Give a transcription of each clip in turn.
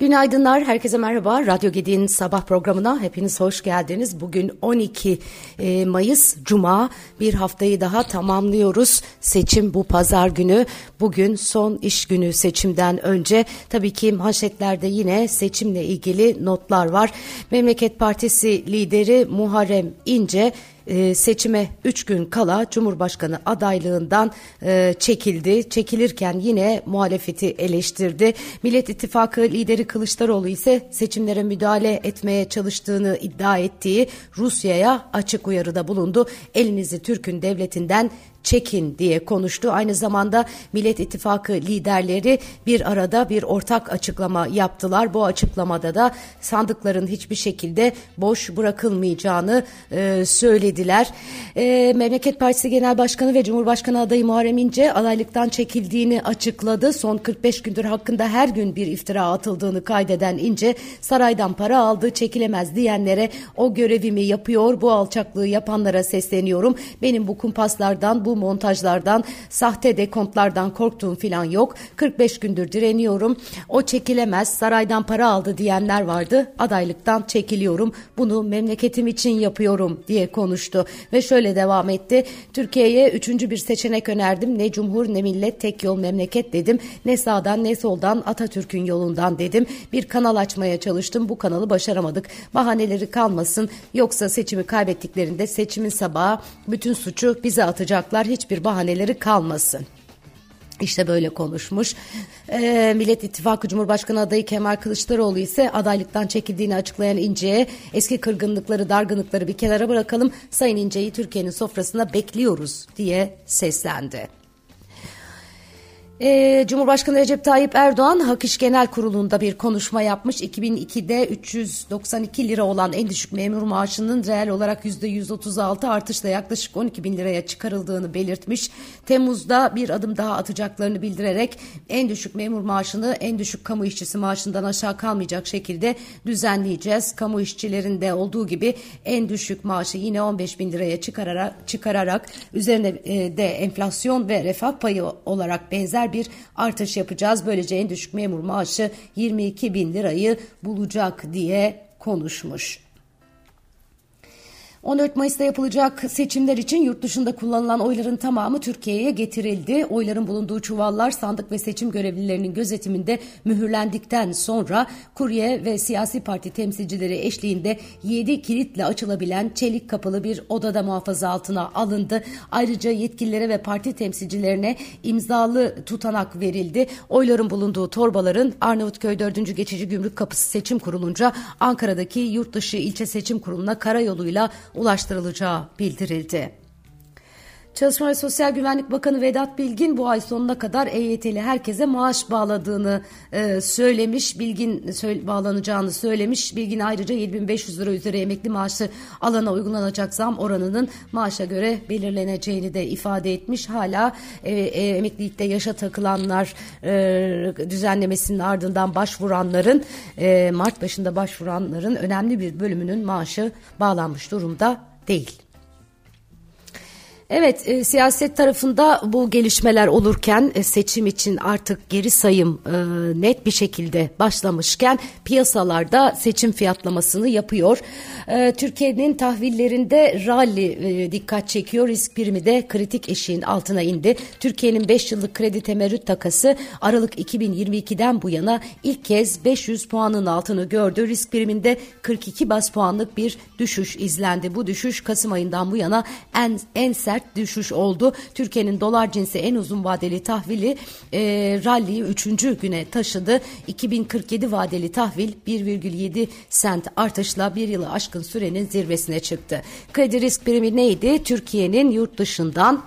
Günaydınlar, herkese merhaba. Radyo Gedi'nin sabah programına hepiniz hoş geldiniz. Bugün 12 e, Mayıs Cuma bir haftayı daha tamamlıyoruz. Seçim bu pazar günü. Bugün son iş günü seçimden önce. Tabii ki manşetlerde yine seçimle ilgili notlar var. Memleket Partisi lideri Muharrem İnce e, seçime 3 gün kala Cumhurbaşkanı adaylığından e, çekildi. Çekilirken yine muhalefeti eleştirdi. Millet İttifakı lideri Kılıçdaroğlu ise seçimlere müdahale etmeye çalıştığını iddia ettiği Rusya'ya açık uyarıda bulundu. Elinizi Türk'ün devletinden çekin diye konuştu. Aynı zamanda Millet İttifakı liderleri bir arada bir ortak açıklama yaptılar. Bu açıklamada da sandıkların hiçbir şekilde boş bırakılmayacağını e, söylediler. E, Memleket Partisi Genel Başkanı ve Cumhurbaşkanı adayı Muharrem İnce adaylıktan çekildiğini açıkladı. Son 45 gündür hakkında her gün bir iftira atıldığını kaydeden İnce saraydan para aldı çekilemez diyenlere o görevimi yapıyor bu alçaklığı yapanlara sesleniyorum. Benim bu kumpaslardan bu montajlardan, sahte dekontlardan korktuğum falan yok. 45 gündür direniyorum. O çekilemez, saraydan para aldı diyenler vardı. Adaylıktan çekiliyorum. Bunu memleketim için yapıyorum diye konuştu. Ve şöyle devam etti. Türkiye'ye üçüncü bir seçenek önerdim. Ne cumhur ne millet tek yol memleket dedim. Ne sağdan ne soldan Atatürk'ün yolundan dedim. Bir kanal açmaya çalıştım. Bu kanalı başaramadık. Bahaneleri kalmasın. Yoksa seçimi kaybettiklerinde seçimin sabahı bütün suçu bize atacaklar hiçbir bahaneleri kalmasın. İşte böyle konuşmuş. E, Millet İttifakı Cumhurbaşkanı adayı Kemal Kılıçdaroğlu ise adaylıktan çekildiğini açıklayan İnce'ye eski kırgınlıkları, dargınlıkları bir kenara bırakalım. Sayın İnce'yi Türkiye'nin sofrasına bekliyoruz diye seslendi. Ee, Cumhurbaşkanı Recep Tayyip Erdoğan Hak İş Genel Kurulu'nda bir konuşma yapmış. 2002'de 392 lira olan en düşük memur maaşının reel olarak %136 artışla yaklaşık 12 bin liraya çıkarıldığını belirtmiş. Temmuz'da bir adım daha atacaklarını bildirerek en düşük memur maaşını en düşük kamu işçisi maaşından aşağı kalmayacak şekilde düzenleyeceğiz. Kamu işçilerinde olduğu gibi en düşük maaşı yine 15 bin liraya çıkararak, çıkararak üzerine e, de enflasyon ve refah payı olarak benzer bir artış yapacağız. Böylece en düşük memur maaşı 22 bin lirayı bulacak diye konuşmuş. 14 Mayıs'ta yapılacak seçimler için yurt dışında kullanılan oyların tamamı Türkiye'ye getirildi. Oyların bulunduğu çuvallar sandık ve seçim görevlilerinin gözetiminde mühürlendikten sonra kurye ve siyasi parti temsilcileri eşliğinde 7 kilitle açılabilen çelik kapılı bir odada muhafaza altına alındı. Ayrıca yetkililere ve parti temsilcilerine imzalı tutanak verildi. Oyların bulunduğu torbaların Arnavutköy 4. Geçici Gümrük Kapısı Seçim Kurulunca Ankara'daki Yurtdışı İlçe Seçim Kurulu'na karayoluyla ulaştırılacağı bildirildi. Çalışma ve Sosyal Güvenlik Bakanı Vedat Bilgin bu ay sonuna kadar EYT'li herkese maaş bağladığını e, söylemiş. Bilgin söyle, bağlanacağını söylemiş. Bilgin ayrıca 7500 lira üzeri emekli maaşı alana uygulanacak zam oranının maaşa göre belirleneceğini de ifade etmiş. Hala e, e, emeklilikte yaşa takılanlar e, düzenlemesinin ardından başvuranların e, Mart başında başvuranların önemli bir bölümünün maaşı bağlanmış durumda değil. Evet e, siyaset tarafında bu gelişmeler olurken e, seçim için artık geri sayım e, net bir şekilde başlamışken piyasalarda seçim fiyatlamasını yapıyor. E, Türkiye'nin tahvillerinde rally e, dikkat çekiyor. Risk primi de kritik eşiğin altına indi. Türkiye'nin 5 yıllık kredi temerrüt takası Aralık 2022'den bu yana ilk kez 500 puanın altını gördü. Risk priminde 42 bas puanlık bir düşüş izlendi. Bu düşüş Kasım ayından bu yana en, en sert sert düşüş oldu. Türkiye'nin dolar cinsi en uzun vadeli tahvili e, rally'yi 3. güne taşıdı. 2047 vadeli tahvil 1,7 sent artışla bir yılı aşkın sürenin zirvesine çıktı. Kredi risk primi neydi? Türkiye'nin yurt dışından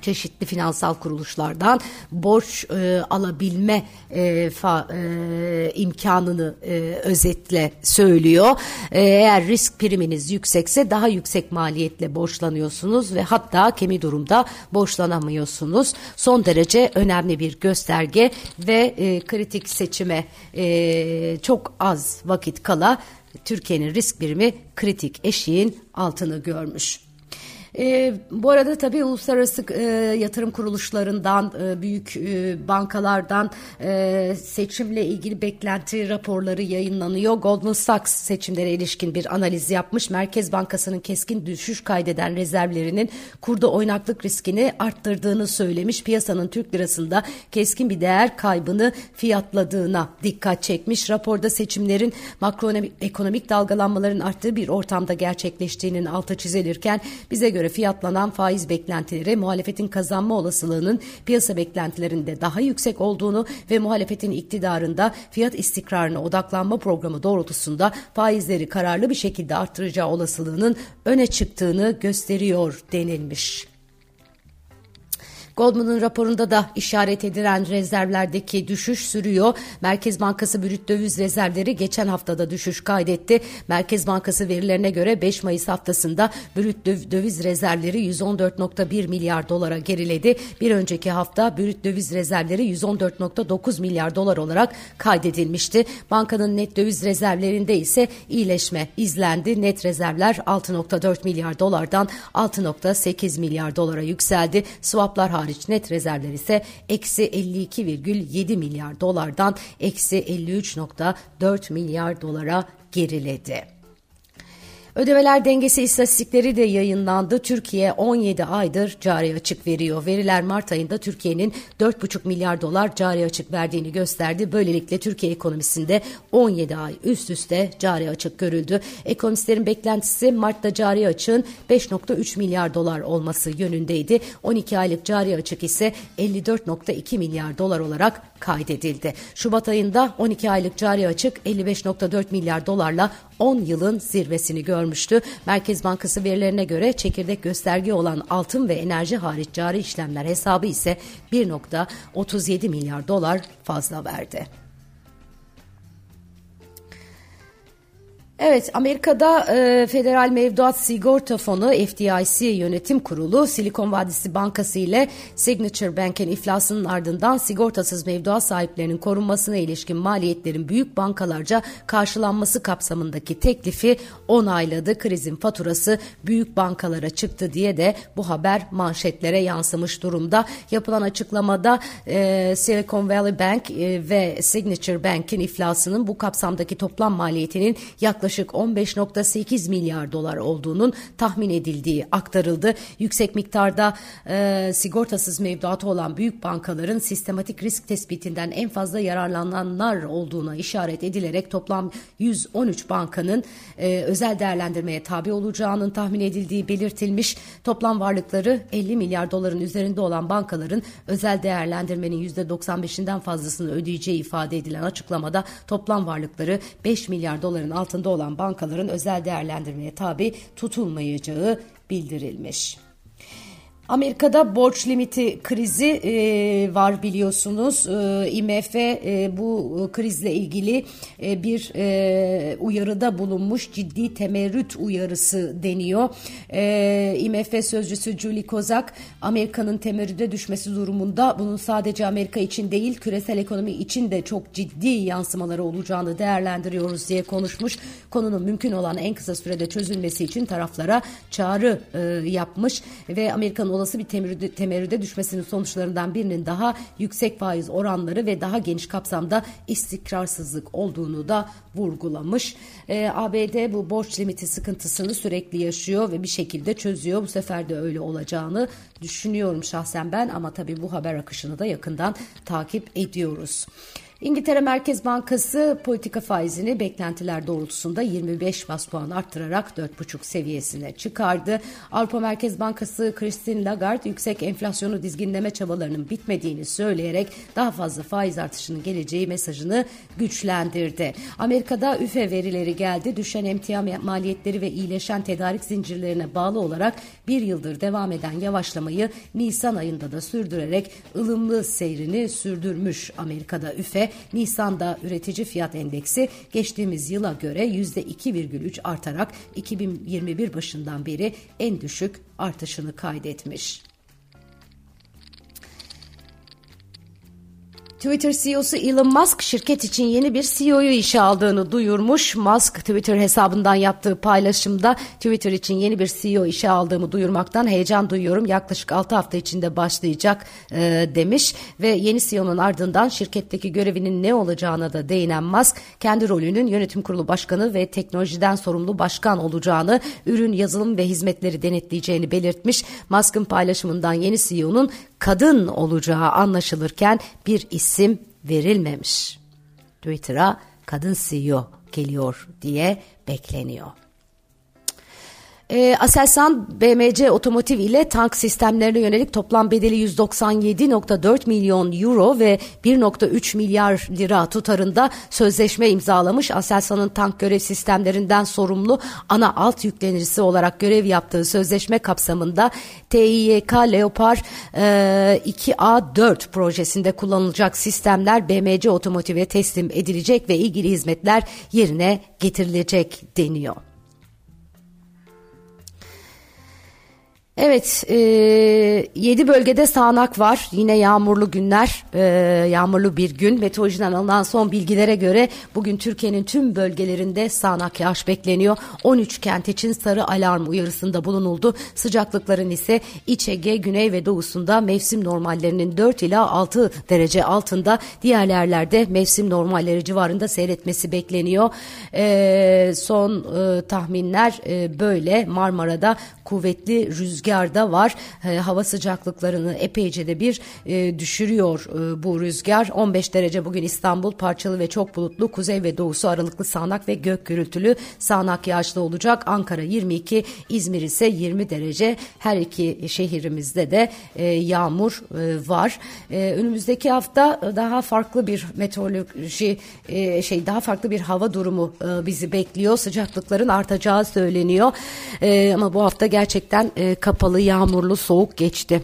çeşitli finansal kuruluşlardan borç e, alabilme e, fa, e, imkanını e, özetle söylüyor. E, eğer risk priminiz yüksekse daha yüksek maliyetle borçlanıyorsunuz ve hatta kemi durumda borçlanamıyorsunuz. Son derece önemli bir gösterge ve e, kritik seçime e, çok az vakit kala Türkiye'nin risk birimi kritik eşiğin altını görmüş. E, bu arada tabii uluslararası e, yatırım kuruluşlarından, e, büyük e, bankalardan e, seçimle ilgili beklenti raporları yayınlanıyor. Goldman Sachs seçimlere ilişkin bir analiz yapmış. Merkez Bankası'nın keskin düşüş kaydeden rezervlerinin kurda oynaklık riskini arttırdığını söylemiş. Piyasanın Türk lirasında keskin bir değer kaybını fiyatladığına dikkat çekmiş. Raporda seçimlerin makroekonomik dalgalanmaların arttığı bir ortamda gerçekleştiğinin altı çizilirken bize göre fiyatlanan faiz beklentileri muhalefetin kazanma olasılığının piyasa beklentilerinde daha yüksek olduğunu ve muhalefetin iktidarında fiyat istikrarına odaklanma programı doğrultusunda faizleri kararlı bir şekilde arttıracağı olasılığının öne çıktığını gösteriyor denilmiş. Goldman'ın raporunda da işaret edilen rezervlerdeki düşüş sürüyor. Merkez Bankası brüt döviz rezervleri geçen haftada düşüş kaydetti. Merkez Bankası verilerine göre 5 Mayıs haftasında brüt döviz rezervleri 114.1 milyar dolara geriledi. Bir önceki hafta brüt döviz rezervleri 114.9 milyar dolar olarak kaydedilmişti. Bankanın net döviz rezervlerinde ise iyileşme izlendi. Net rezervler 6.4 milyar dolardan 6.8 milyar dolara yükseldi. Swaplar hariç net rezervler ise eksi 52,7 milyar dolardan eksi 53,4 milyar dolara geriledi. Ödemeler dengesi istatistikleri de yayınlandı. Türkiye 17 aydır cari açık veriyor. Veriler Mart ayında Türkiye'nin 4,5 milyar dolar cari açık verdiğini gösterdi. Böylelikle Türkiye ekonomisinde 17 ay üst üste cari açık görüldü. Ekonomistlerin beklentisi Mart'ta cari açığın 5,3 milyar dolar olması yönündeydi. 12 aylık cari açık ise 54,2 milyar dolar olarak kaydedildi. Şubat ayında 12 aylık cari açık 55.4 milyar dolarla 10 yılın zirvesini görmüştü. Merkez Bankası verilerine göre çekirdek gösterge olan altın ve enerji hariç cari işlemler hesabı ise 1.37 milyar dolar fazla verdi. Evet, Amerika'da e, Federal Mevduat Sigorta Fonu FDIC Yönetim Kurulu Silikon Vadisi Bankası ile Signature Bank'in iflasının ardından sigortasız mevduat sahiplerinin korunmasına ilişkin maliyetlerin büyük bankalarca karşılanması kapsamındaki teklifi onayladı. Krizin faturası büyük bankalara çıktı diye de bu haber manşetlere yansımış durumda. Yapılan açıklamada e, Silicon Valley Bank e, ve Signature Bank'in iflasının bu kapsamdaki toplam maliyetinin yaklaşık yaklaşık 15.8 milyar dolar olduğunun tahmin edildiği aktarıldı. Yüksek miktarda e, sigortasız mevduatı olan büyük bankaların sistematik risk tespitinden en fazla yararlananlar olduğuna işaret edilerek toplam 113 bankanın e, özel değerlendirmeye tabi olacağının tahmin edildiği belirtilmiş. Toplam varlıkları 50 milyar doların üzerinde olan bankaların özel değerlendirmenin %95'inden fazlasını ödeyeceği ifade edilen açıklamada toplam varlıkları 5 milyar doların altında olan bankaların özel değerlendirmeye tabi tutulmayacağı bildirilmiş. Amerika'da borç limiti krizi e, var biliyorsunuz. E, IMF e, bu krizle ilgili e, bir e, uyarıda bulunmuş ciddi temerrüt uyarısı deniyor. E, IMF sözcüsü Julie Kozak Amerika'nın temerrüde düşmesi durumunda bunun sadece Amerika için değil küresel ekonomi için de çok ciddi yansımaları olacağını değerlendiriyoruz diye konuşmuş. Konunun mümkün olan en kısa sürede çözülmesi için taraflara çağrı e, yapmış ve Amerika'nın olası bir temerrüde, temerrüde düşmesinin sonuçlarından birinin daha yüksek faiz oranları ve daha geniş kapsamda istikrarsızlık olduğunu da vurgulamış. E, ABD bu borç limiti sıkıntısını sürekli yaşıyor ve bir şekilde çözüyor. Bu sefer de öyle olacağını düşünüyorum şahsen ben ama tabii bu haber akışını da yakından takip ediyoruz. İngiltere Merkez Bankası politika faizini beklentiler doğrultusunda 25 bas puan arttırarak 4,5 seviyesine çıkardı. Avrupa Merkez Bankası Christine Lagarde yüksek enflasyonu dizginleme çabalarının bitmediğini söyleyerek daha fazla faiz artışının geleceği mesajını güçlendirdi. Amerika'da üfe verileri geldi. Düşen emtia maliyetleri ve iyileşen tedarik zincirlerine bağlı olarak bir yıldır devam eden yavaşlamayı Nisan ayında da sürdürerek ılımlı seyrini sürdürmüş Amerika'da üfe. Nisan'da üretici fiyat endeksi geçtiğimiz yıla göre %2,3 artarak 2021 başından beri en düşük artışını kaydetmiş. Twitter CEO'su Elon Musk şirket için yeni bir CEO'yu işe aldığını duyurmuş. Musk Twitter hesabından yaptığı paylaşımda Twitter için yeni bir CEO işe aldığımı duyurmaktan heyecan duyuyorum. Yaklaşık 6 hafta içinde başlayacak e, demiş ve yeni CEO'nun ardından şirketteki görevinin ne olacağına da değinen Musk kendi rolünün yönetim kurulu başkanı ve teknolojiden sorumlu başkan olacağını, ürün, yazılım ve hizmetleri denetleyeceğini belirtmiş. Musk'ın paylaşımından yeni CEO'nun kadın olacağı anlaşılırken bir isim verilmemiş. Twitter'a kadın CEO geliyor diye bekleniyor. E, Aselsan BMC Otomotiv ile tank sistemlerine yönelik toplam bedeli 197.4 milyon euro ve 1.3 milyar lira tutarında sözleşme imzalamış. Aselsan'ın tank görev sistemlerinden sorumlu ana alt yüklenicisi olarak görev yaptığı sözleşme kapsamında TİYK Leopard e, 2A4 projesinde kullanılacak sistemler BMC Otomotiv'e teslim edilecek ve ilgili hizmetler yerine getirilecek deniyor. Evet, e, 7 bölgede sağanak var. Yine yağmurlu günler, e, yağmurlu bir gün. Meteorolojiden alınan son bilgilere göre bugün Türkiye'nin tüm bölgelerinde sağanak yağış bekleniyor. 13 kent için sarı alarm uyarısında bulunuldu. Sıcaklıkların ise İç Ege, Güney ve Doğusunda mevsim normallerinin 4 ila 6 derece altında. Diğer yerlerde mevsim normalleri civarında seyretmesi bekleniyor. E, son e, tahminler e, böyle. Marmara'da kuvvetli rüzgar var. E, hava sıcaklıklarını epeyce de bir e, düşürüyor e, bu rüzgar. 15 derece bugün İstanbul parçalı ve çok bulutlu. Kuzey ve doğusu aralıklı sağanak ve gök gürültülü sağanak yağışlı olacak. Ankara 22, İzmir ise 20 derece. Her iki şehrimizde de e, yağmur e, var. E, önümüzdeki hafta daha farklı bir meteoroloji e, şey daha farklı bir hava durumu e, bizi bekliyor. Sıcaklıkların artacağı söyleniyor. E, ama bu hafta gerçekten e, kapalı, yağmurlu, soğuk geçti.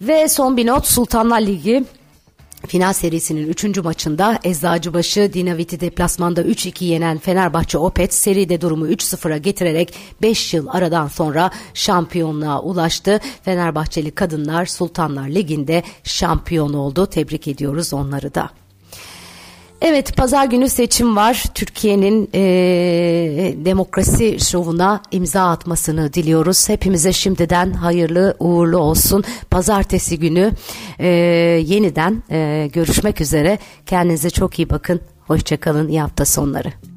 Ve son bir not Sultanlar Ligi Final serisinin 3. maçında Eczacıbaşı Dinavit'i deplasmanda 3-2 yenen Fenerbahçe Opet seride durumu 3-0'a getirerek 5 yıl aradan sonra şampiyonluğa ulaştı. Fenerbahçeli kadınlar Sultanlar Ligi'nde şampiyon oldu. Tebrik ediyoruz onları da. Evet pazar günü seçim var. Türkiye'nin e, demokrasi şovuna imza atmasını diliyoruz. Hepimize şimdiden hayırlı uğurlu olsun. Pazartesi günü e, yeniden e, görüşmek üzere. Kendinize çok iyi bakın. Hoşçakalın. İyi hafta sonları.